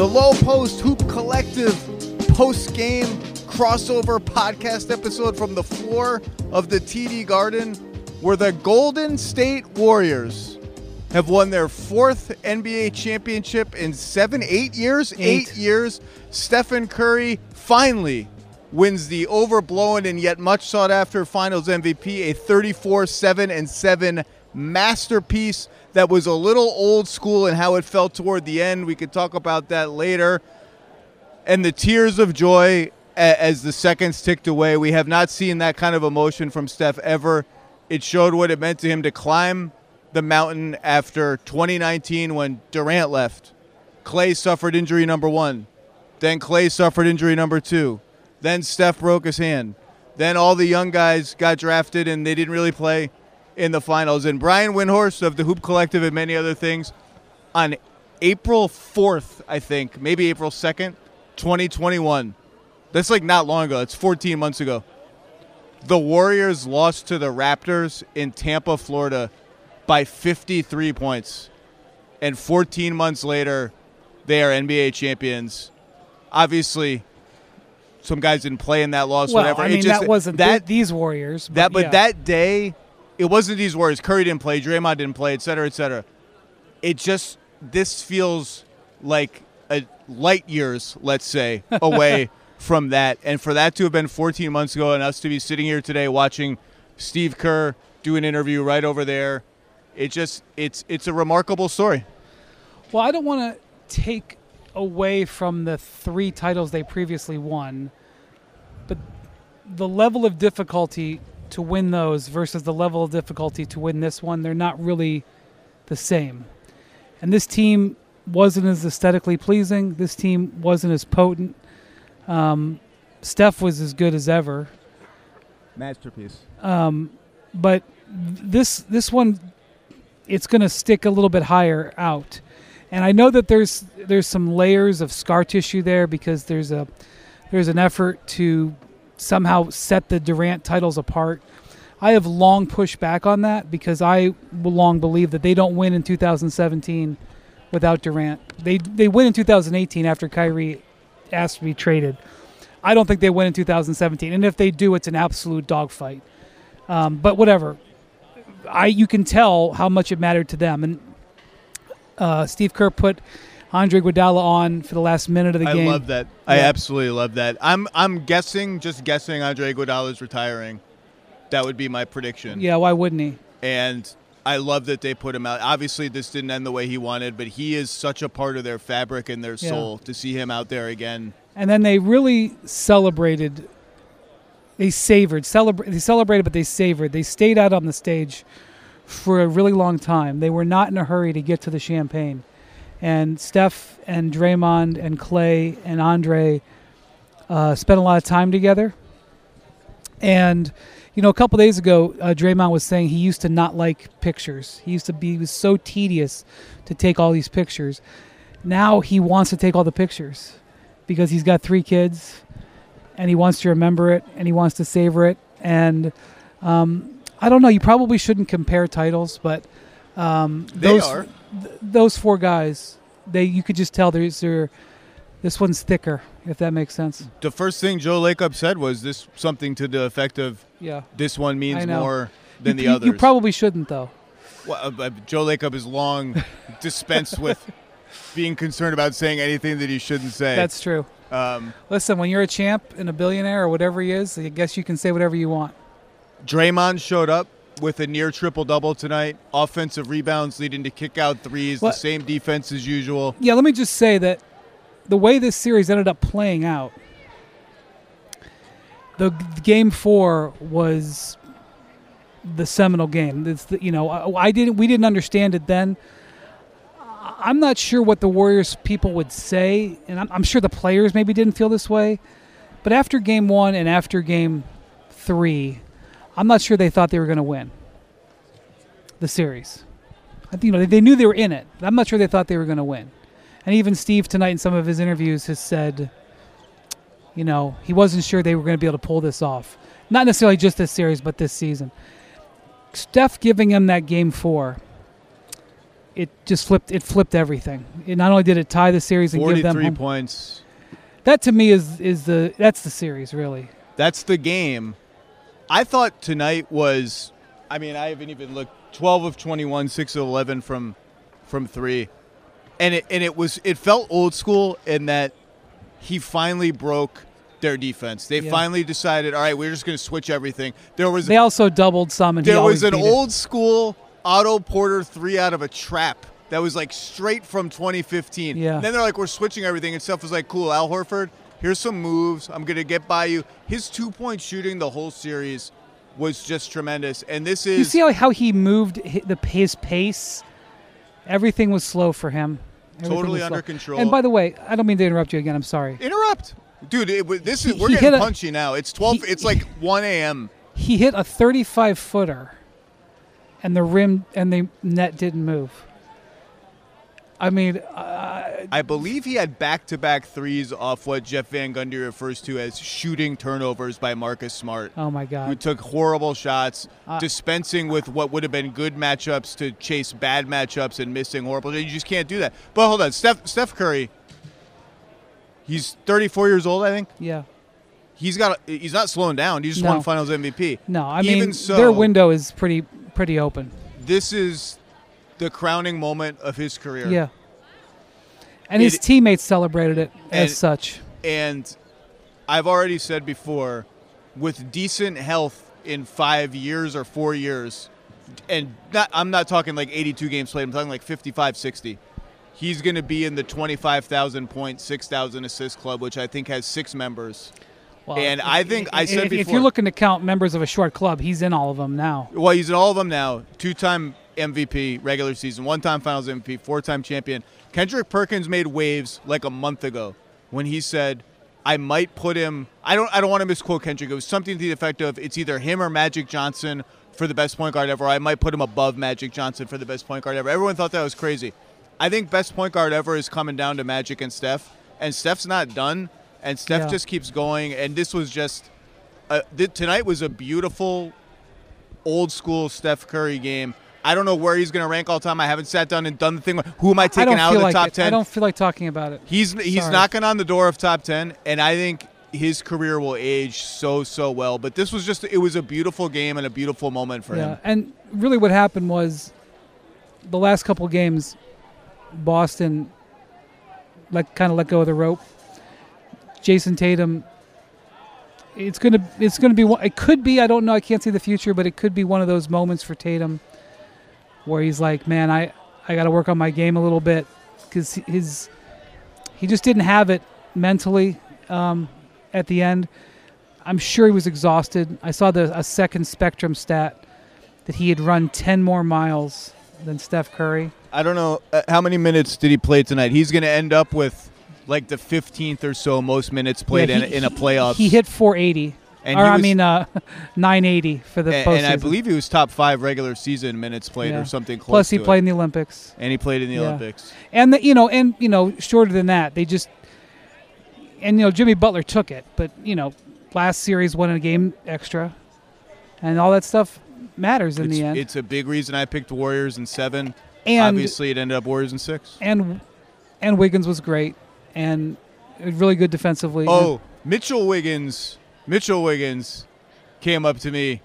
the Low Post Hoop Collective post game crossover podcast episode from the floor of the TD Garden, where the Golden State Warriors have won their fourth NBA championship in seven, eight years. Eight. years. Stephen Curry finally wins the overblown and yet much sought after Finals MVP, a 34 7 and 7 masterpiece that was a little old school in how it felt toward the end. We could talk about that later. And the tears of joy as the seconds ticked away. We have not seen that kind of emotion from Steph ever. It showed what it meant to him to climb the mountain after 2019 when Durant left. Klay suffered injury number one. Then Klay suffered injury number two. Then Steph broke his hand. Then all the young guys got drafted and they didn't really play in the finals. And Brian Windhorst of the Hoop Collective and many other things on April 4th, I think, maybe April 2nd, 2021. That's like not long ago. It's 14 months ago. The Warriors lost to the Raptors in Tampa, Florida by 53 points. And 14 months later, they are NBA champions. Obviously, some guys didn't play in that loss, Well, whatever. I It mean, just- that wasn't that th- these Warriors. But that, but yeah. that day, it wasn't these words. Curry didn't play. Draymond didn't play, et cetera, et cetera. It just this feels like a light years, let's say, away from that, and for that to have been 14 months ago, and us to be sitting here today watching Steve Kerr do an interview right over there, it just it's it's a remarkable story. Well, I don't want to take away from the three titles they previously won, but the level of difficulty to win those versus the level of difficulty to win this one, they're not really the same. And this team wasn't as aesthetically pleasing. This team wasn't as potent. Um, Steph was as good as ever. Masterpiece. Um, but this this one, it's going to stick a little bit higher out, and I know that there's there's some layers of scar tissue there because there's a there's an effort to somehow set the Durant titles apart. I have long pushed back on that because I long believe that they don't win in 2017 without Durant. They they win in 2018 after Kyrie asked to be traded. I don't think they win in 2017, and if they do, it's an absolute dogfight. Um, but whatever, I you can tell how much it mattered to them. And uh, Steve Kerr put Andre Iguodala on for the last minute of the I game. I love that. I absolutely love that. I'm I'm guessing, just guessing, Andre Iguodala is retiring. That would be my prediction. Yeah, why wouldn't he? and I love that they put him out. Obviously, this didn't end the way he wanted, but he is such a part of their fabric and their Yeah. soul. To see him out there again, And then they really celebrated. They savored, celebrate. They celebrated, but they savored. They stayed out on the stage for a really long time. They were not in a hurry to get to the champagne. And Steph and Draymond and Klay and Andre uh, spent a lot of time together. And you know, a couple days ago, uh, Draymond was saying he used to not like pictures. He used to be was so tedious to take all these pictures. Now he wants to take all the pictures because he's got three kids and he wants to remember it and he wants to savor it. And um, I don't know. You probably shouldn't compare titles, but um, they those are. Th- those four guys, they you could just tell there's there. This one's thicker, if that makes sense. The first thing Joe Lacob said was this something to the effect of Yeah. this one means more than you, the others. You probably shouldn't, though. Well, uh, Joe Lacob has long dispensed with being concerned about saying anything that he shouldn't say. That's true. um, Listen, when you're a champ and a billionaire or whatever he is, I guess you can say whatever you want. Draymond showed up with a near triple double tonight. Offensive rebounds leading to kick out threes. What- The same defense as usual. Yeah, let me just say that the way this series ended up playing out, the game four was the seminal game. It's the, you know, I, I didn't, we didn't understand it then. I'm not sure what the Warriors people would say, and I'm, I'm sure the players maybe didn't feel this way. But after game one and after game three, I'm not sure they thought they were going to win the series. I think, you know, they, they knew they were in it. I'm not sure they thought they were going to win. And even Steve tonight in some of his interviews has said, you know, he wasn't sure they were going to be able to pull this off. Not necessarily just this series, but this season. Steph giving him that game four it just flipped. It flipped everything. It not only did it tie the series and give them 43 home, points. that to me is is the that's the series really. That's the game. I thought tonight was. I mean, I haven't even looked. 12 of 21, 6 of 11 from from three, and it and it was it felt old school in that he finally broke their defense. They Yeah. finally decided, all right, we're just going to switch everything. There was They also doubled some, and he there was an beat it. old school Otto Porter three out of a trap that was like straight from 2015. Yeah. And then they're like, we're switching everything, and Steph was like, cool, Al Horford, here's some moves. I'm gonna get by you. His two point shooting the whole series was just tremendous, and this is You see how, how he moved the his pace. Everything was slow for him. Everything Totally was slow. under control. And by the way, I don't mean to interrupt you again. I'm sorry. interrupt, dude. It, this is He- we're he getting a- punchy now. It's 12. he- it's like 1 a.m. He hit a 35 footer, and the rim and the net didn't move. I mean, uh, I believe he had back-to-back threes off what Jeff Van Gundy refers to as shooting turnovers by Marcus Smart. oh my God. who took horrible shots, Uh, dispensing with what would have been good matchups to chase bad matchups and missing horrible. You just can't do that. But hold on, Steph Steph Curry. He's 34 years old, I think. Yeah. He's got. He's not slowing down. He just No. won Finals MVP. No, I Even mean so- their window is pretty pretty open. This is the crowning moment of his career. Yeah. And his It- teammates celebrated it as such. And I've already said before, with decent health in five years or four years, and not, I'm not talking like 82 games played, I'm talking like 55, 60. He's going to be in the 25,000 point, 6,000 assist club, which I think has six members. Well, and if- I think I said if, if you're looking to count members of a short club, he's in all of them now. Well, he's in all of them now. Two time MVP, regular season, one time finals MVP, four time champion. Kendrick Perkins made waves like a month ago when he said, I might put him I don't I don't want to misquote Kendrick. It was something to the effect of it's either him or Magic Johnson for the best point guard ever. I might put him above Magic Johnson for the best point guard ever. Everyone thought that was crazy. I think best point guard ever is coming down to Magic and Steph. And Steph's not done. And Steph Yeah. just keeps going. And this was just uh, th- tonight was a beautiful old school Steph Curry game. I don't know where he's going to rank all time. I haven't sat down and done the thing. Who am I I taking don't out of the like top it. ten? I don't feel like talking about it. He's he's Sorry. knocking on the door of top ten, and I think his career will age so so well. But this was just it was a beautiful game and a beautiful moment for Yeah, him. and really, what happened was the last couple games, Boston let kind of let go of the rope. Jayson Tatum. It's gonna it's gonna be. It could be I don't know. I can't see the future, but it could be one of those moments for Tatum where he's like, man, I I got to work on my game a little bit because his he just didn't have it mentally um, at the end. I'm sure he was exhausted. I saw the a second spectrum stat that he had run 10 more miles than Steph Curry. I don't know uh, how many minutes did he play tonight. He's going to end up with like the 15th or so most minutes played Yeah, in, in a playoff. He hit 480. And or I was- mean uh, 980 for the and, postseason. and I believe he was top five regular season minutes played Yeah. or something close. Plus he played it. in the Olympics. and he played in the Yeah. Olympics. And the, you know, and you know, shorter than that, they just and you know, Jimmy Butler took it, but you know, last series won a game extra, and all that stuff matters in it's, the end. it's a big reason I picked Warriors in seven. and Obviously, it ended up Warriors in six. and and Wiggins was great and really good defensively. Oh, Mitchell Wiggins. Mitchell Wiggins came up to me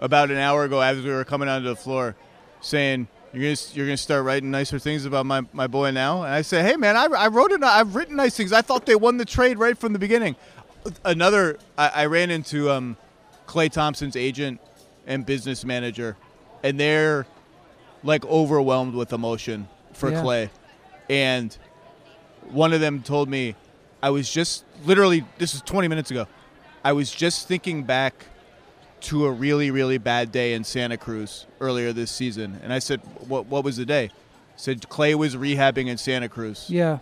about an hour ago as we were coming onto the floor, saying, "You're gonna you're gonna start writing nicer things about my, my boy now." And I said, "Hey, man, I, I wrote it. I've written nice things. I thought they won the trade right from the beginning." Another, I, I ran into um, Klay Thompson's agent and business manager, and they're like overwhelmed with emotion for Yeah. Klay, and one of them told me, I was just literally, this was 20 minutes ago. I was just thinking back to a really, really bad day in Santa Cruz earlier this season. And I said, What, what was the day? I said, Klay was rehabbing in Santa Cruz. yeah,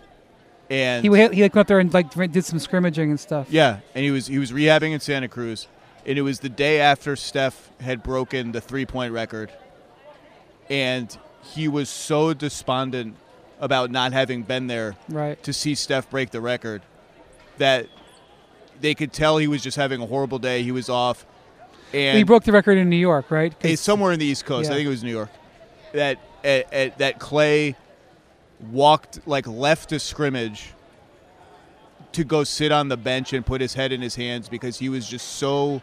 And he he like went up there and like did some scrimmaging and stuff. yeah, and he was he was rehabbing in Santa Cruz, and it was the day after Steph had broken the three point record, and he was so despondent about not having been there Right. to see Steph break the record that they could tell he was just having a horrible day. He was off, and he broke the record in New York, right? it's somewhere in the East Coast. I think it was New York, that uh, uh, that Klay walked like left a scrimmage to go sit on the bench and put his head in his hands because he was just so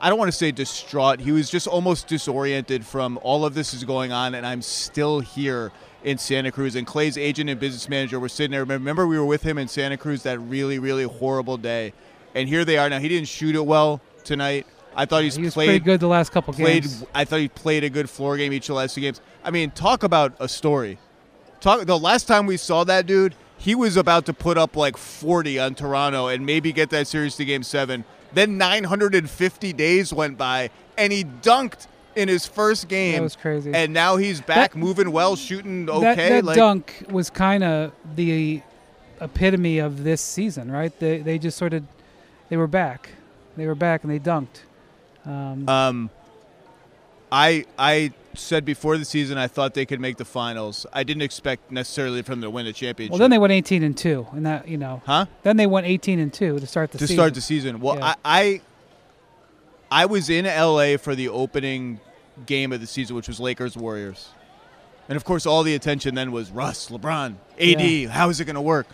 I don't want to say distraught. He was just almost disoriented from all of this is going on and I'm still here in Santa Cruz. And Klay's agent and business manager were sitting there. Remember we were with him in Santa Cruz that really, really horrible day. And here they are now. He didn't shoot it well tonight. I thought he's he was played good the last couple played. games. I thought he played a good floor game each of the last two games. I mean, talk about a story. Talk the last time we saw that dude, he was about to put up like 40 on Toronto and maybe get that series to game seven. Then 950 days went by and he dunked in his first game. That was crazy. And now he's back, That- moving well, shooting okay. that that like, dunk was kind of the epitome of this season, right? They they just sort of they were back, they were back and they dunked. Um, Um, I I said before the season I thought they could make the finals. I didn't expect necessarily from them to win a championship. well, then they went 18 and two, and that you know, huh? then they went 18 and two to start the to season. start the season. Well, Yeah. I, I I was in LA for the opening game of the season, which was Lakers Warriors, and of course, all the attention then was Russ, LeBron, AD. Yeah. How is it going to work?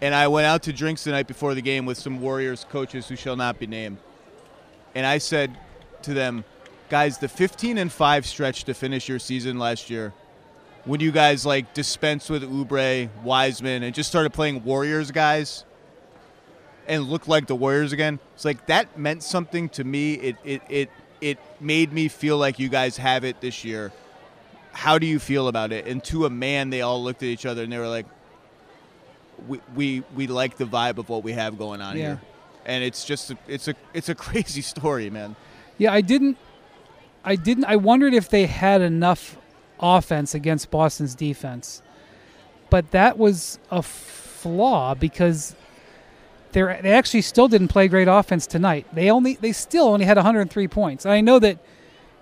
And I went out to drinks the night before the game with some Warriors coaches who shall not be named, and I said to them, "Guys, the 15 and five stretch to finish your season last year." When you guys like dispense with Oubre, Wiseman, and just started playing Warriors guys, and look like the Warriors again. It's like that meant something to me. It it it it made me feel like you guys have it this year. How do you feel about it? And to a man, they all looked at each other and they were like, "We we we like the vibe of what we have going on Yeah. here." And it's just a, it's a it's a crazy story, man. Yeah, I didn't. I didn't. I wondered if they had enough offense against Boston's defense, but that was a flaw because they they actually still didn't play great offense tonight. They only they still only had 103 points. And I know that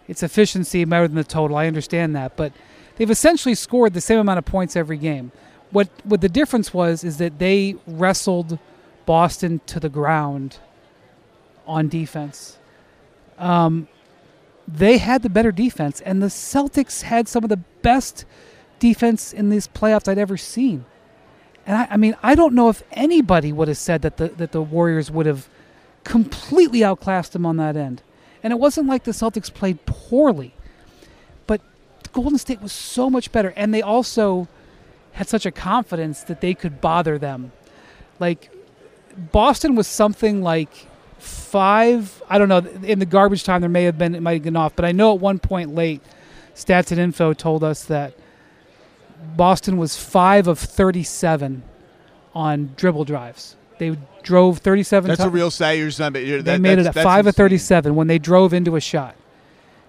it's efficiency better than the total. I understand that, but they've essentially scored the same amount of points every game. What what the difference was is that they wrestled Boston to the ground on defense. Um, they had the better defense, and the Celtics had some of the best defense in these playoffs I'd ever seen. And I, I mean, I don't know if anybody would have said that the that the Warriors would have completely outclassed them on that end. And it wasn't like the Celtics played poorly, but Golden State was so much better, and they also had such a confidence that they could bother them. Like Boston was something like five. I don't know. In the garbage time, there may have been it might have been off, but I know at one point late, Stats and Info told us that Boston was five of thirty-seven on dribble drives. They drove thirty-seven. That's a real stat. You're just not. You're, they made it that's- at that's five of thirty-seven when they drove into a shot.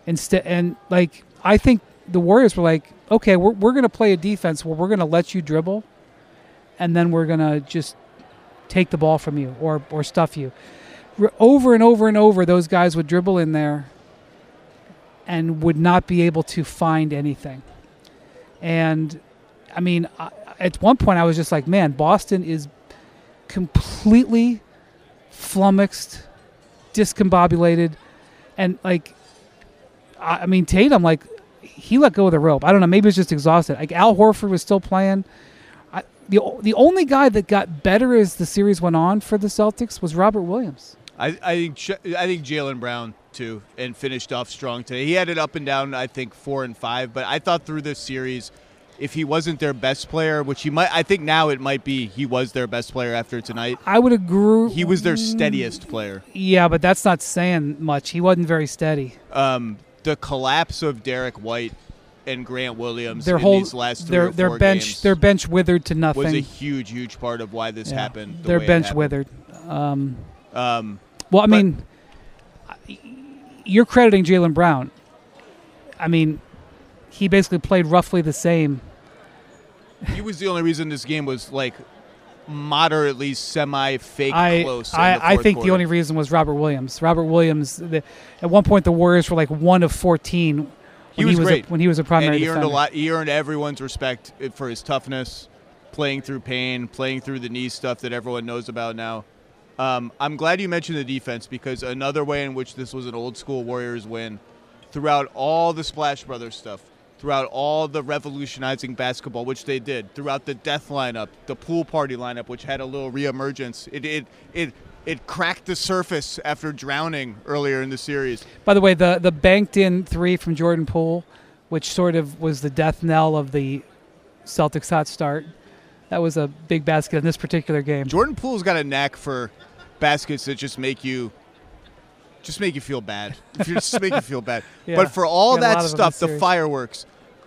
Instead, and like I think the Warriors were like, okay, we're we're gonna play a defense where we're gonna let you dribble, and then we're gonna just take the ball from you or or stuff you. Over and over and over, those guys would dribble in there, and would not be able to find anything. And I mean, I, at one point, I was just like, man, Boston is completely flummoxed, discombobulated, and like, I, I mean, Tatum, like, he let go of the rope. I don't know, maybe he was just exhausted. Like Al Horford was still playing. I, the the only guy that got better as the series went on for the Celtics was Robert Williams. I, I think I think Jaylen Brown too, and finished off strong today. He had it up and down. I think four and five, but I thought through this series, if he wasn't their best player, which he might, I think now it might be, he was their best player after tonight. I would agree. He was their steadiest player. Yeah, but that's not saying much. He wasn't very steady. Um, the collapse of Derrick White and Grant Williams Their in whole these last three their their bench their bench withered to nothing. was a huge, huge part of why this Yeah. happened. the Their bench happened. withered. Um, Um, well, I But- mean, you're crediting Jaylen Brown. I mean, he basically played roughly the same. he was the only reason this game was like moderately semi-fake I close. in I, I think the only reason was Robert Williams. Robert Williams. The, at one point, the Warriors were like one of fourteen. When He was a, great. when he was a primary and he earned a lot. He earned everyone's respect for his toughness, playing through pain, playing through the knee stuff that everyone knows about now. Um, I'm glad you mentioned the defense because another way in which this was an old school Warriors win, throughout all the Splash Brothers stuff, throughout all the revolutionizing basketball, which they did, throughout the death lineup, the pool party lineup, which had a little reemergence. It it it it cracked the surface after drowning earlier in the series. By the way, the the banked in three from Jordan Poole, which sort of was the death knell of the Celtics hot start. That was a big basket in this particular game. Jordan Poole's got a knack for baskets that just make you just make you feel bad. just make you feel bad. Yeah. But for all that stuff, the fireworks,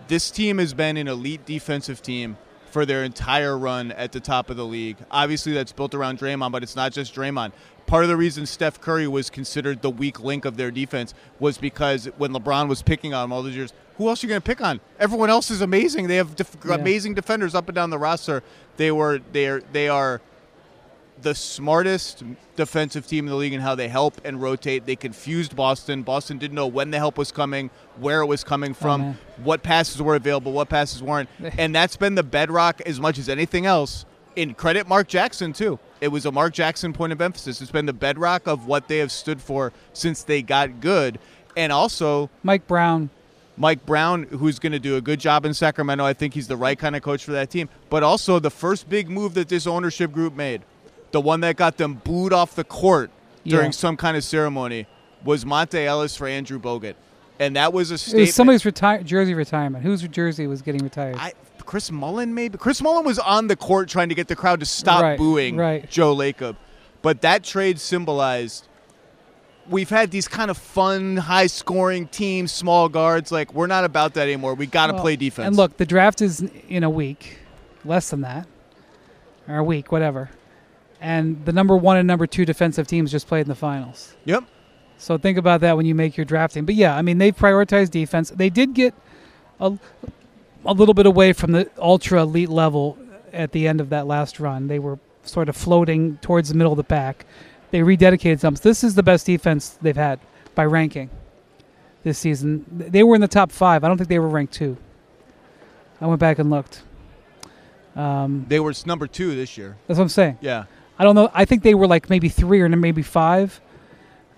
this team has been an elite defensive team for their entire run at the top of the league. Obviously, that's built around Draymond, but it's not just Draymond. Part of the reason Steph Curry was considered the weak link of their defense was because when LeBron was picking on him all those years, who else are you going to pick on? Everyone else is amazing. They have def- Yeah. amazing defenders up and down the roster. They were they are they are the smartest defensive team in the league in how they help and rotate. They confused Boston. Boston didn't know when the help was coming, where it was coming oh, from, man. what passes were available, what passes weren't. and that's been the bedrock as much as anything else. In credit Mark Jackson too. It was a Mark Jackson point of emphasis. It's been the bedrock of what they have stood for since they got good. And also Mike Brown. Mike Brown, who's going to do a good job in Sacramento. I think he's the right kind of coach for that team. But also, the first big move that this ownership group made, the one that got them booed off the court during Yeah. some kind of ceremony, was Monta Ellis for Andrew Bogut. And that was a It was somebody's retire- jersey retirement. Whose jersey was getting retired? I, Chris Mullin, maybe? Chris Mullin was on the court trying to get the crowd to stop Right, booing right. Joe Lacob. But that trade symbolized we've had these kind of fun, high scoring teams, small guards. Like, we're not about that anymore. We got to Well, play defense. And look, the draft is in a week, less than that, or a week, whatever. And the number one and number two defensive teams just played in the finals. Yep. So think about that when you make your drafting. But yeah, I mean they've prioritized defense. They did get a, a little bit away from the ultra elite level at the end of that last run. They were sort of floating towards the middle of the pack. They rededicated themselves. This is the best defense they've had by ranking this season. They were in the top five. I don't think they were ranked two. I went back and looked. Um, They were number two this year. that's what I'm saying. Yeah. I don't know. I think they were like maybe three or maybe five.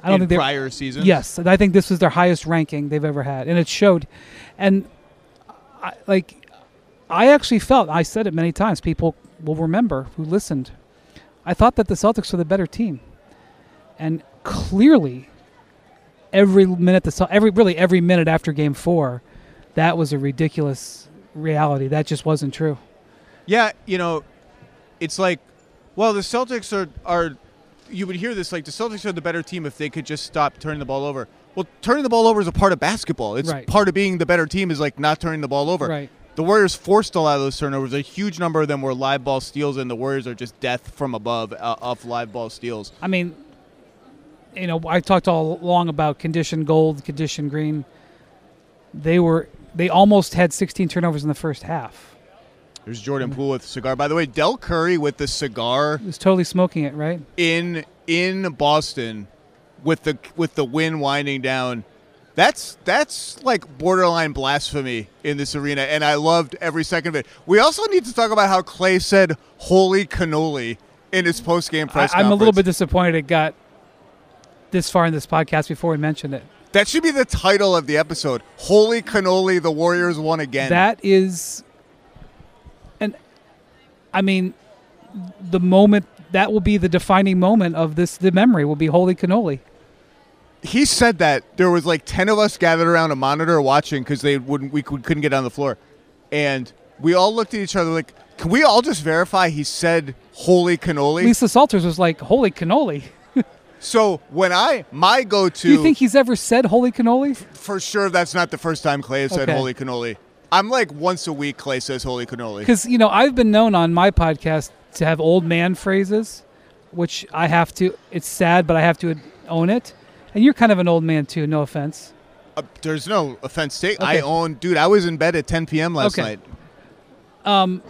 I don't in think they prior seasons. Yes, and I think this was their highest ranking they've ever had, and it showed. And I, like, I actually felt I said it many times. People will remember who listened. I thought that the Celtics were the better team, and clearly, every minute the every really every minute after Game Four, that was a ridiculous reality. That just wasn't true. Yeah, you know, it's like, well, the Celtics are are. You would hear this like the Celtics are the better team if they could just stop turning the ball over. Well, turning the ball over is a part of basketball. It's Right. part of being the better team is like not turning the ball over. Right. The Warriors forced a lot of those turnovers. A huge number of them were live ball steals, and the Warriors are just death from above uh, off live ball steals. I mean, you know, I talked all along about condition gold, condition green. They were they almost had 16 turnovers in the first half. There's Jordan Poole with a cigar. By the way, Del Curry with the cigar It was totally smoking it, right? in in Boston with the with the wind winding down. That's that's like borderline blasphemy in this arena, and I loved every second of it. We also need to talk about how Klay said "Holy cannoli" in his post game press I'm a little bit disappointed it got this far in this podcast before we mentioned it. That should be the title of the episode. "Holy cannoli!" The Warriors won again. That is, I mean, the moment that will be the defining moment of this. The memory will be holy cannoli. he said that there was like 10 of us gathered around a monitor watching because they wouldn't we could, couldn't get on the floor and we all looked at each other like can we all just verify he said holy cannoli Lisa Salters was like, "Holy cannoli." so when i my go-to Do you think he's ever said "holy cannoli"? for sure that's not the first time Klay has said Okay. holy cannoli i'm like once a week Klay says holy cannoli Because you know I've been known on my podcast to have old man phrases, which I have to. It's sad, but I have to own it. And you're kind of an old man too. No offense. uh, there's no offense taken i own dude i was in bed at 10 p.m last Okay. night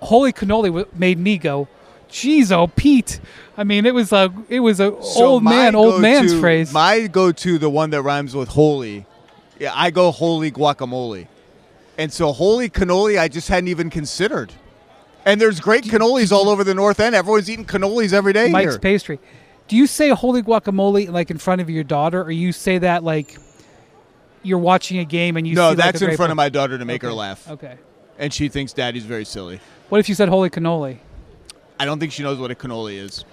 Holy cannoli w- made me go, "Geez, oh Pete." I mean, it was a it was a So old man, old man's phrase. My go-to, the one that rhymes with holy. Yeah, I go holy guacamole, and so holy cannoli, I just hadn't even considered. And there's great cannolis all over the North End. Everyone's eating cannolis every day Mike's here. pastry. Do you say holy guacamole like in front of your daughter, or you say that like you're watching a game and you no, see like, that's a in front of my daughter to make her laugh, Okay. and she thinks Daddy's very silly. What if you said holy cannoli? I don't think she knows what a cannoli is.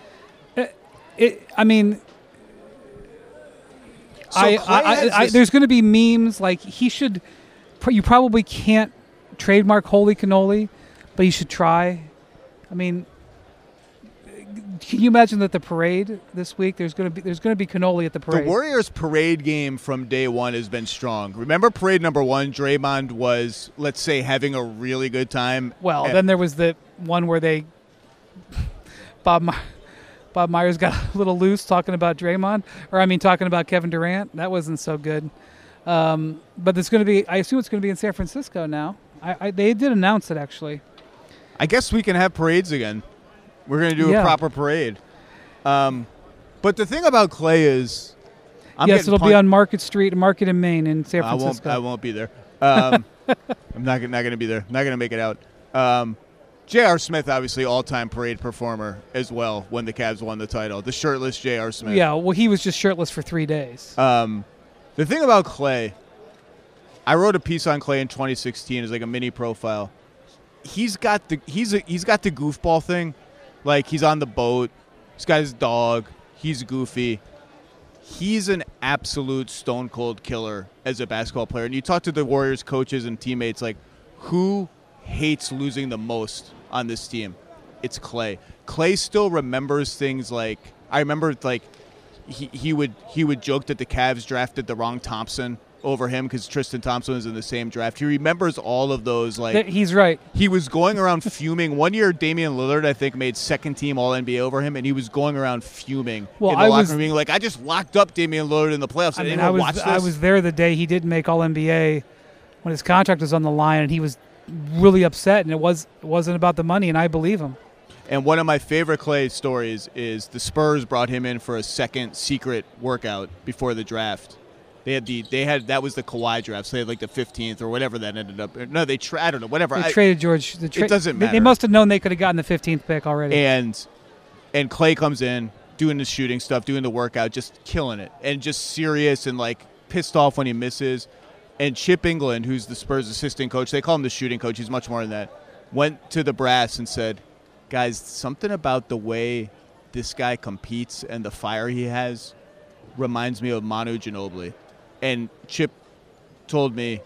Uh, it, I mean, So I, I, I, I, there's going to be memes like he should. You probably can't trademark holy cannoli, but you should try. I mean, can you imagine that the parade this week? There's going to be there's going to be cannoli at the parade. The. Warriors parade game from day one has been strong. Remember parade number one? Draymond was, let's say, having a really good time. well, And- then there was the one where they Bob My- Bob Myers got a little loose talking about Draymond, or I mean talking about Kevin Durant. That wasn't so good. Um, but it's going to be. I assume it's going to be in San Francisco now. I, I, they did announce it actually. I guess we can have parades again. We're going to do Yeah. a proper parade. Um, but the thing about Klay is, I'm yes, it'll be on Market Street, Market in Main in San I won't. Francisco. I won't be there. Um, I'm not. Not going to be there. I'm Not going to make it out. Um, J.R. Smith, obviously all-time parade performer as well. When the Cavs won the title, the shirtless J.R. Smith. Yeah, well, he was just shirtless for three days. Um, the thing about Klay, I wrote a piece on Klay in 2016 as like a mini profile. He's got the he's a, he's got the goofball thing, like he's on the boat. He's got his dog. He's goofy. He's an absolute stone cold killer as a basketball player. And you talk to the Warriors coaches and teammates, like who hates losing the most on this team? It's Klay. Klay still remembers things like I remember like he, he would he would joke that the Cavs drafted the wrong Thompson over him because Tristan Thompson was in the same draft. He remembers all of those. Like He's right. he was going around fuming. One year, Damian Lillard, I think, made second team All NBA over him, and he was going around fuming Well, in the I locker was- room, being like, "I just locked up Damian Lillard in the playoffs. I mean, I was watch this?" I was there the day he didn't make All NBA when his contract was on the line, and he was really upset. And it was it wasn't about the money, and I believe him. And one of my favorite Klay stories is the Spurs brought him in for a second secret workout before the draft. They had the they had that was the Kawhi draft, so they had like the 15th or whatever that ended up. No, they tra- I don't know, whatever. They I- traded George. The tra- doesn't they- They must have known they could have gotten the 15th pick already. and and Klay comes in doing the shooting stuff, doing the workout, just killing it, and just serious and like pissed off when he misses. And Chip Engelland, who's the Spurs assistant coach, they call him the shooting coach. He's much more than that. Went to the brass and said, "Guys, something about the way this guy competes and the fire he has reminds me of Manu Ginobili." And Chip told me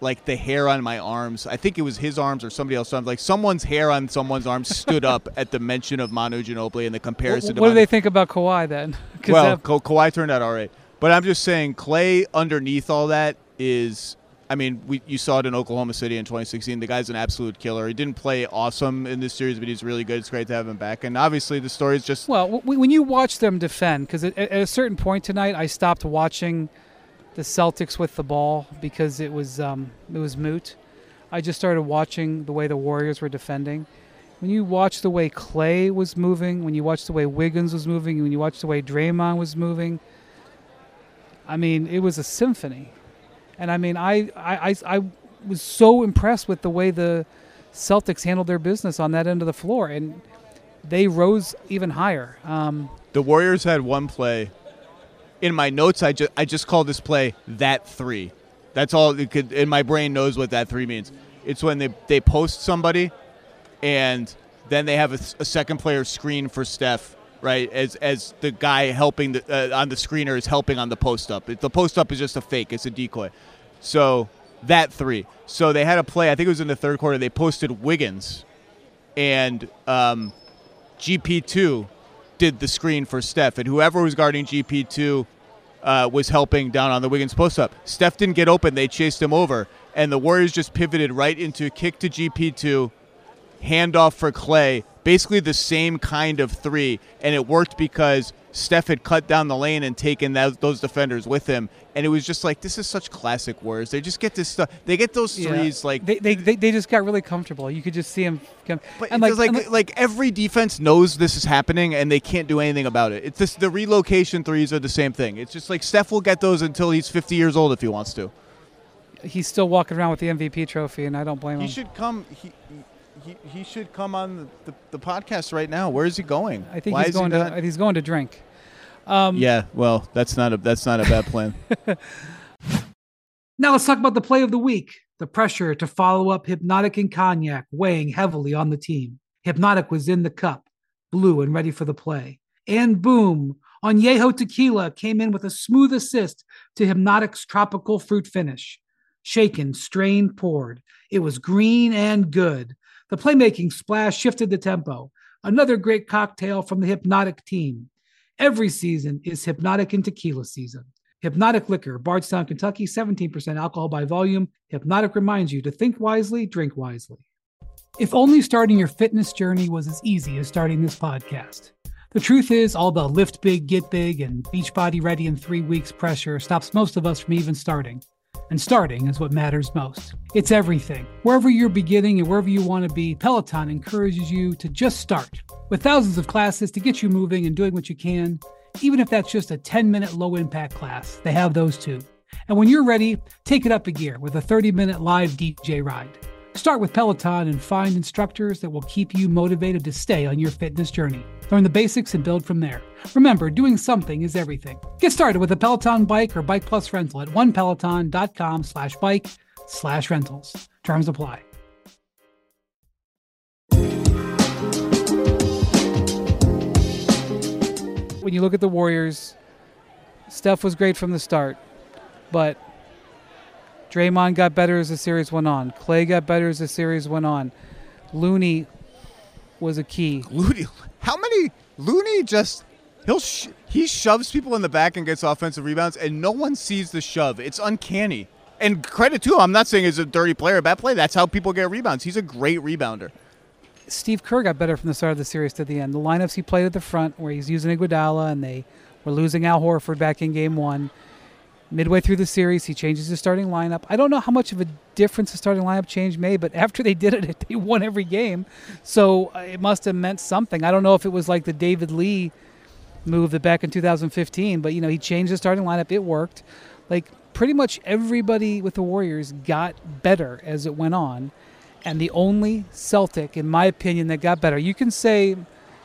like the hair on my arms. I think it was his arms or somebody else's arms. Like someone's hair on someone's arms stood up at the mention of Manu Ginobili and the what comparison. to what do Manu. they think about Kawhi then? Well, that- Ka- Kawhi turned out all right, but I'm just saying Klay underneath all that is. I mean, we, you saw it in Oklahoma City in 2016. The guy's an absolute killer. He didn't play awesome in this series, but he's really good. It's great to have him back. And obviously, the story is just well, when you watch them defend, because at, at a certain point tonight, I stopped watching the Celtics with the ball because it was um, it was moot. I just started watching the way the Warriors were defending. When you watch the way Klay was moving, when you watch the way Wiggins was moving, when you watch the way Draymond was moving, I mean, it was a symphony. And I mean, I, I, I, I was so impressed with the way the Celtics handled their business on that end of the floor, and they rose even higher. Um, The Warriors had one play. In my notes, I just I just call this play that three. That's all it could. And my brain knows what that three means. It's when they they post somebody, and then they have a, a second player screen for Steph, right? As as the guy helping the, uh, on the screener is helping on the post up. The post up is just a fake. It's a decoy. So that three. So they had a play. I think it was in the third quarter. They posted Wiggins, and um, GP2 did the screen for Steph, and whoever was guarding GP2 uh, was helping down on the Wiggins post up. Steph didn't get open; they chased him over, and the Warriors just pivoted right into a kick to GP2, handoff for Klay, basically the same kind of three, and it worked because Steph had cut down the lane and taken that, those defenders with him, and it was just like this is such classic Warriors. They just get this stuff. They get those yeah. threes like they, they, they, they just got really comfortable. You could just see them come. But and it's like, and like, every defense knows this is happening and they can't do anything about it. It's just the relocation threes are the same thing. It's just like Steph will get those until he's 50 years old if he wants to. he's still walking around with the MVP trophy, and I don't blame He him. He should come. He, he, he should come on the, the, the podcast right now. Where is he going? I think Why he's is he going to he's going to drink. Um, Yeah, well, that's not a that's not a bad plan. Now let's talk about the play of the week. The pressure to follow up Hypnotic and Cognac weighing heavily on the team. Hypnotic was in the cup, blue and ready for the play. And boom, Añejo Tequila came in with a smooth assist to Hypnotic's tropical fruit finish. Shaken, strained, poured. It was green and good. The playmaking splash shifted the tempo. Another great cocktail from the Hypnotic team. Every season is Hypnotic and Tequila season. Hypnotic Liquor, Bardstown, Kentucky, 17% alcohol by volume. Hypnotic reminds you to think wisely, drink wisely. If only starting your fitness journey was as easy as starting this podcast. The truth is, all the lift big, get big, and Beachbody ready in three weeks pressure stops most of us from even starting. And starting is what matters most. It's everything. Wherever you're beginning and wherever you want to be, Peloton encourages you to just start. With thousands of classes to get you moving and doing what you can, even if that's just a 10 minute low impact class, they have those too. And when you're ready, take it up a gear with a 30 minute live DJ ride. Start with Peloton and find instructors that will keep you motivated to stay on your fitness journey. Learn the basics and build from there. Remember, doing something is everything. Get started with a Peloton bike or bike plus rental at onepeloton.com slash bike slash rentals. Terms apply. When you look at the Warriors, Steph was great from the start, but Draymond got better as the series went on. Klay got better as the series went on. Looney was a key. Looney, how many Looney just he'll sh- he shoves people in the back and gets offensive rebounds, and no one sees the shove. It's uncanny. And credit to him. I'm not saying he's a dirty player, bad play. That's how people get rebounds. He's a great rebounder. Steve Kerr got better from the start of the series to the end. The lineups he played at the front, where he's using Iguodala, and they were losing Al Horford back in Game One. Midway through the series, he changes his starting lineup. I don't know how much of a difference the starting lineup change made, but after they did it, they won every game. So uh, it must have meant something. I don't know if it was like the David Lee move that back in 2015, but you know he changed the starting lineup. It worked. Like pretty much everybody with the Warriors got better as it went on, and the only Celtic, in my opinion, that got better. You can say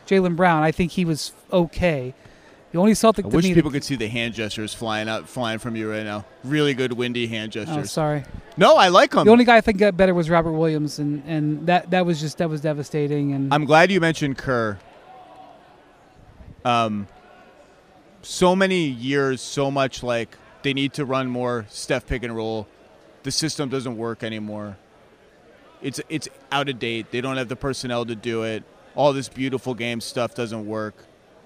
Jaylen Brown. I think he was okay. The only Celtic I wish people could see the hand gestures flying out, flying from you right now. Really good windy hand gestures. Oh, sorry. no, I like them. The only guy I think got better was Robert Williams, and, and that that was just that was devastating. And I'm glad you mentioned Kerr. Um, so many years, so much like they need to run more Steph pick and roll. The system doesn't work anymore. It's it's out of date. They don't have the personnel to do it. All this beautiful game stuff doesn't work.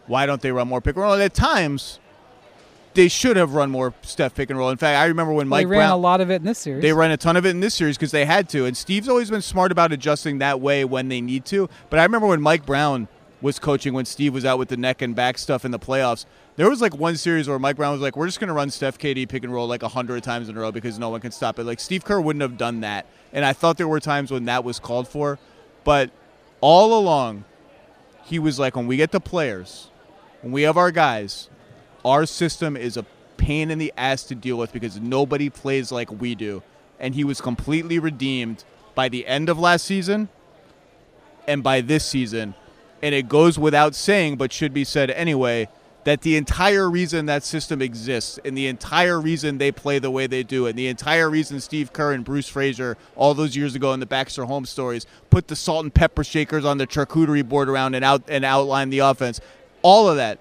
Why don't they run more pick and roll? And at times, they should have run more Steph pick and roll. In fact, I remember when Mike they ran Brown a lot of it in this series. they ran a ton of it in this series because they had to. And Steve's always been smart about adjusting that way when they need to. But I remember when Mike Brown was coaching when Steve was out with the neck and back stuff in the playoffs. There was like one series where Mike Brown was like, "We're just going to run Steph KD pick and roll like a hundred times in a row because no one can stop it." Like Steve Kerr wouldn't have done that, and I thought there were times when that was called for, but all along, he was like, "When we get the players, when we have our guys, our system is a pain in the ass to deal with because nobody plays like we do. And he was completely redeemed by the end of last season and by this season. And it goes without saying, but should be said anyway, that the entire reason that system exists and the entire reason they play the way they do and the entire reason Steve Kerr and Bruce Fraser all those years ago in the Baxter Holmes stories put the salt and pepper shakers on the charcuterie board around and out and outline the offense. All of that,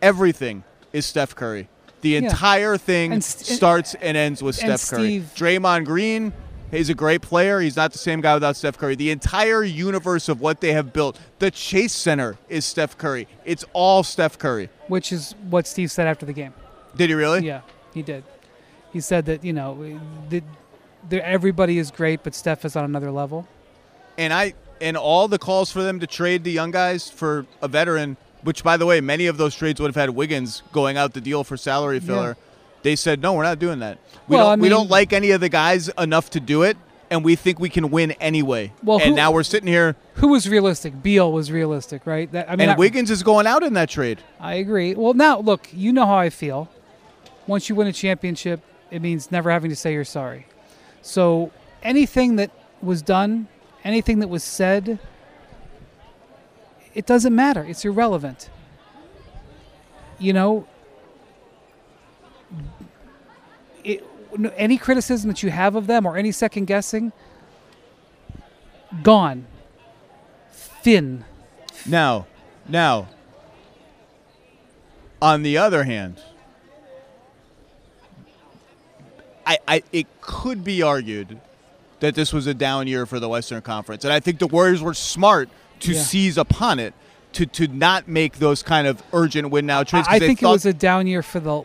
everything is Steph Curry. The entire thing And st- starts and ends with and Steph Curry. Steve- Draymond Green, he's a great player. He's not the same guy without Steph Curry. The entire universe of what they have built, the Chase Center is Steph Curry. It's all Steph Curry. which is what Steve said after the game. Did he really? Yeah, he did. He said that you know, the, the, everybody is great, but Steph is on another level. And I and all the calls for them to trade the young guys for a veteran, which by the way, many of those trades would have had Wiggins going out the deal for salary filler. They said, "No, we're not doing that. We Well, don't I we don't like any of the guys enough to do it." And we think we can win anyway. Well, and who- now we're sitting here, Who was realistic? Beal was realistic, right? That, I mean, and Wiggins is going out in that trade. I agree. Well, now look, you know how I feel. Once you win a championship, it means never having to say you're sorry. So anything that was done, anything that was said, it doesn't matter. It's irrelevant. You know, it, any criticism that you have of them or any second guessing, gone. Thin. Now, now, on the other hand, I, I it could be argued that this was a down year for the Western Conference, and I think the Warriors were smart to Yeah. seize upon it to to not make those kind of urgent win now trades. I think it was a down year for the.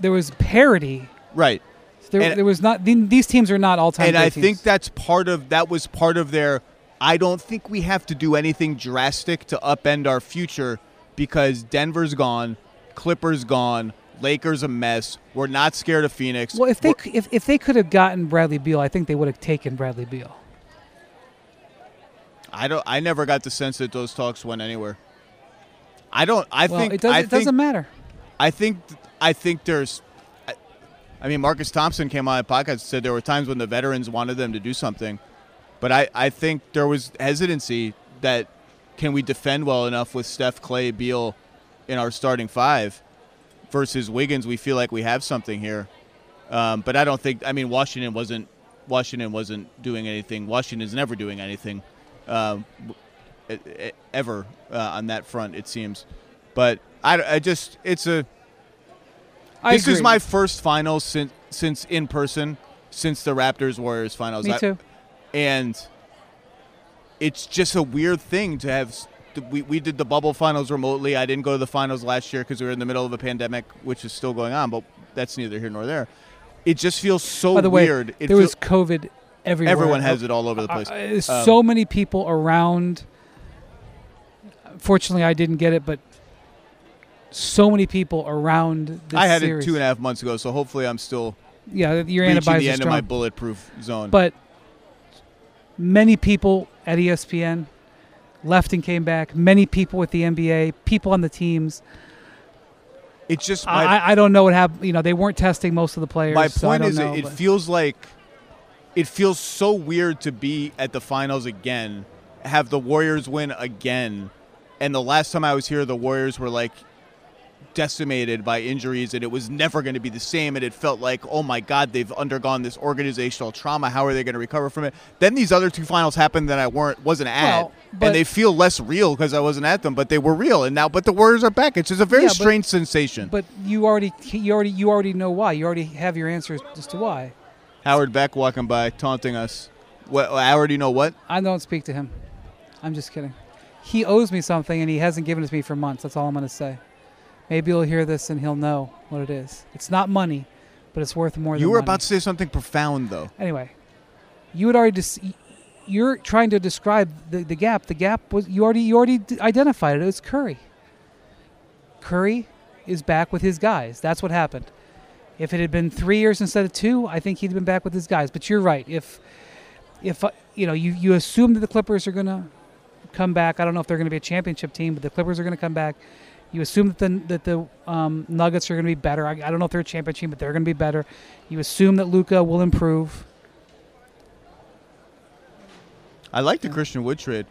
There was parity. right. There, And- there was not. These teams are not all time. and I think that's part of that was part of their. I don't think we have to do anything drastic to upend our future because Denver's gone, Clippers gone, Lakers a mess. We're not scared of Phoenix. Well, if they We're- if, if they could have gotten Bradley Beal, I think they would have taken Bradley Beal. I don't. I never got the sense that those talks went anywhere. I don't. I well, think. it, does, I it think, doesn't matter. I think. I think there's. I, I mean, Marcus Thompson came on a podcast and said there were times when the veterans wanted them to do something, but I, I think there was hesitancy that can we defend well enough with Steph, Klay, Beal in our starting five versus Wiggins. We feel like we have something here, um, but I don't think. I mean, Washington wasn't. Washington wasn't doing anything. Washington's never doing anything, e- ever uh, on that front. It seems, but I, I just it's a I this is my first final since since in person since the Raptors Warriors finals. Me I- too. and it's just a weird thing to have. We, we did the bubble finals remotely. I didn't go to the finals last year because we were in the middle of a pandemic, which is still going on. But that's neither here nor there. It just feels so By the way, weird. It there was COVID everywhere. everyone has it all over the place. Uh, Um, so many people around. Fortunately, I didn't get it, but so many people around this I had series. it two and a half months ago, so hopefully I'm still Yeah, your antibodies the end of my bulletproof zone. But many people at ESPN left and came back. Many people with the NBA, people on the teams. it's just my, I, I- don't know what happened. You know, they weren't testing most of the players. My so I point don't is, know, it, it feels like it feels so weird to be at the finals again, have the Warriors win again, and the last time I was here, the Warriors were like decimated by injuries, and it was never going to be the same. And it felt like, oh my God, they've undergone this organizational trauma. How are they going to recover from it? Then these other two finals happened that I weren't wasn't at, Well, but- and they feel less real because I wasn't at them, but they were real. And now, but the Warriors are back. It's just a very Yeah, but- strange sensation. But you already, you already, you already know why. You already have your answers as to why. Howard Beck walking by, taunting us. What? I already know what. I don't speak to him. I'm just kidding. He owes me something, and he hasn't given it to me for months. That's all I'm going to say. Maybe he'll hear this and he'll know what it is. It's not money, but it's worth more. You were money. about to say something profound, though. anyway. You had already. Dis- you're trying to describe the, the gap. The gap was you already you already d- identified it. It was Curry. Curry is back with his guys. That's what happened. If it had been three years instead of two, I think he'd been back with his guys. But you're right. If if uh, you know you you assume that the Clippers are gonna come back. I don't know if they're going to be a championship team, but the Clippers are going to come back. You assume that the that the um, Nuggets are going to be better. I, I don't know if they're a championship team, but they're going to be better. You assume that Luka will improve. I like the Christian Wood trade.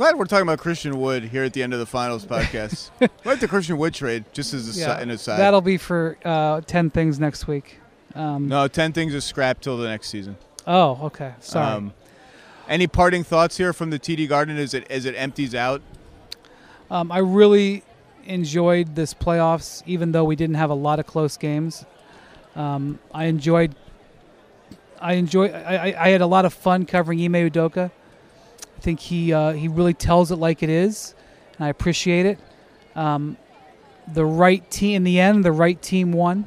Glad we're talking about Christian Wood here at the end of the finals podcast. Like the Christian Wood trade, just as a si- an aside. That'll be for uh, ten things next week. Um, no, ten things is scrapped till the next season. Oh, okay. Sorry. Um, any parting thoughts here from the TD Garden as it as it empties out? Um, I really enjoyed this playoffs, even though we didn't have a lot of close games. Um, I enjoyed. I enjoy. I, I, I had a lot of fun covering Ime Udoka. I think he uh, he really tells it like it is, and I appreciate it. Um, the right team in the end, the right team won.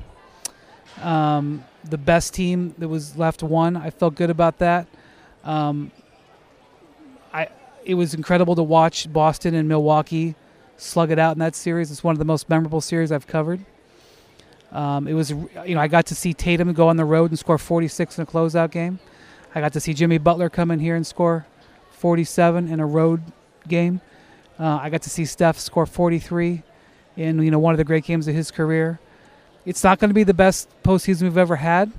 Um, the best team that was left won. I felt good about that. Um, I it was incredible to watch Boston and Milwaukee slug it out in that series. It's one of the most memorable series I've covered. Um, it was, you know, I got to see Tatum go on the road and score 46 in a closeout game. I got to see Jimmy Butler come in here and score 47 in a road game. Uh, I got to see Steph score 43 in you know one of the great games of his career. It's not going to be the best postseason we've ever had,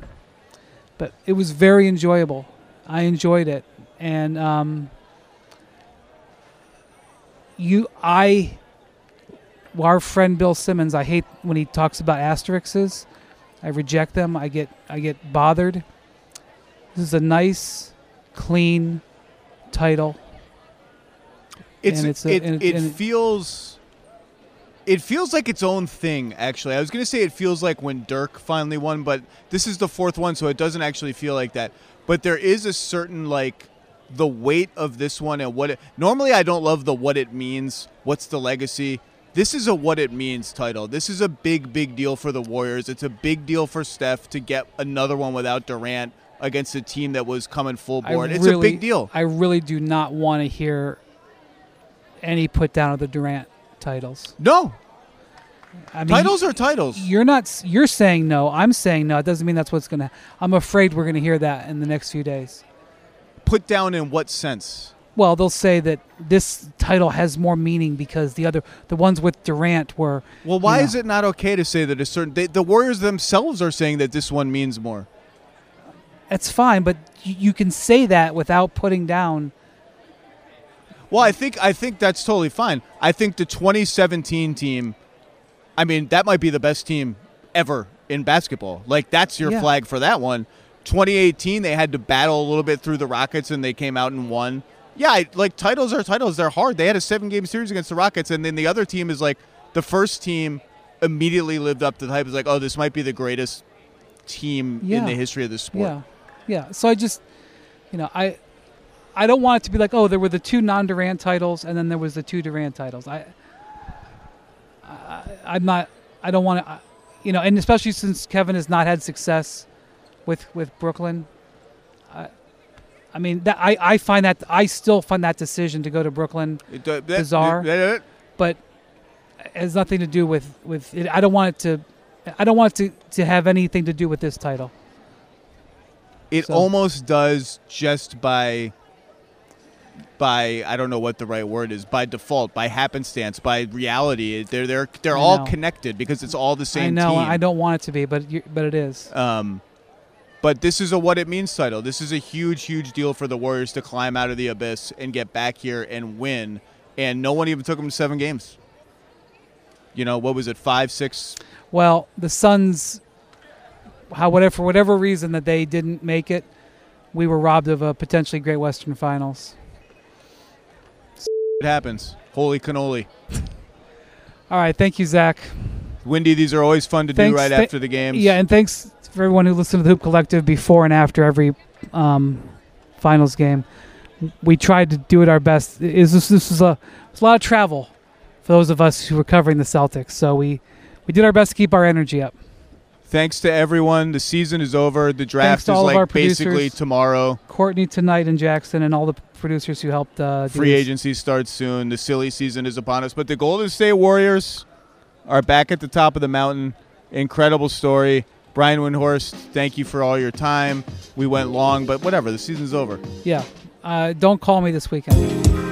but it was very enjoyable. I enjoyed it, and um, you, I, our friend Bill Simmons. I hate when he talks about asterisks. I reject them. I get I get bothered. This is a nice, clean title. It's, it's a- it, it- it it- feels it feels like its own thing actually. I was going to say it feels like when Dirk finally won, but this is the fourth one so it doesn't actually feel like that. But there is a certain like the weight of this one and what it normally I don't love the what it means, what's the legacy. This is a what it means title. This is a big big deal for the Warriors. It's a big deal for Steph to get another one without Durant against a team that was coming full I board. It's really- a big deal. I really do not want to hear any put down of the Durant titles. No. I mean, Titles are titles. You're not. You're saying no. I'm saying no. It doesn't mean that's what's gonna. I'm afraid we're gonna hear that in the next few days. Put down in what sense? Well, they'll say that this title has more meaning because the other, the ones with Durant were. Well, why Yeah. is it not okay to say that a certain they, the Warriors themselves are saying that this one means more? It's fine, but you, can say that without putting down. Well, I think I think that's totally fine. I think the 2017 team, I mean, that might be the best team ever in basketball. Like that's your Yeah. flag for that one. 2018, they had to battle a little bit through the Rockets and they came out and won. Yeah, I, like titles are titles. They're hard. They had a seven game series against the Rockets, and then the other team is like the first team immediately lived up to the hype. It's like, oh, this might be the greatest team in the history of the sport. Yeah, yeah. So I just, you know, I, I don't want it to be like, oh, there were the two non-Durant titles, and then there was the two Durant titles. I, I I'm not. I don't want to. You know, and especially since Kevin has not had success with with Brooklyn. I, I mean, that I, I find that I still find that decision to go to Brooklyn Bizarre. but it has nothing to do with with it. I don't want it to. I don't want it to, to have anything to do with this title. It So- almost does just by by I don't know what the right word is by default by happenstance by reality they're they're they're all connected because it's all the same I know. team. I don't want it to be, but but it is. Um, but this is a what it means title. This is a huge, huge deal for the Warriors to climb out of the abyss and get back here and win. And no one even took them to seven games. You know what was it? Five, six. Well, the Suns, how whatever for whatever reason that they didn't make it, we were robbed of a potentially great Western Finals. It happens. Holy cannoli. All right, thank you, Zach. Windy, these are always fun to Thanks, do right th- after the games. Yeah, and thanks for everyone who listened to the Hoop Collective before and after every um, finals game. We tried to do it our best. Is this this was a, was a lot of travel for those of us who were covering the Celtics, so we we did our best to keep our energy up. Thanks to everyone. The season is over. The draft is like basically tomorrow. Courtney tonight and Jackson and all the producers who helped. Uh, Free this. agency starts soon. The silly season is upon us. But the Golden State Warriors are back at the top of the mountain. Incredible story. Brian Windhorst, thank you for all your time. We went long, but whatever. The season's over. Yeah. Uh, don't call me this weekend.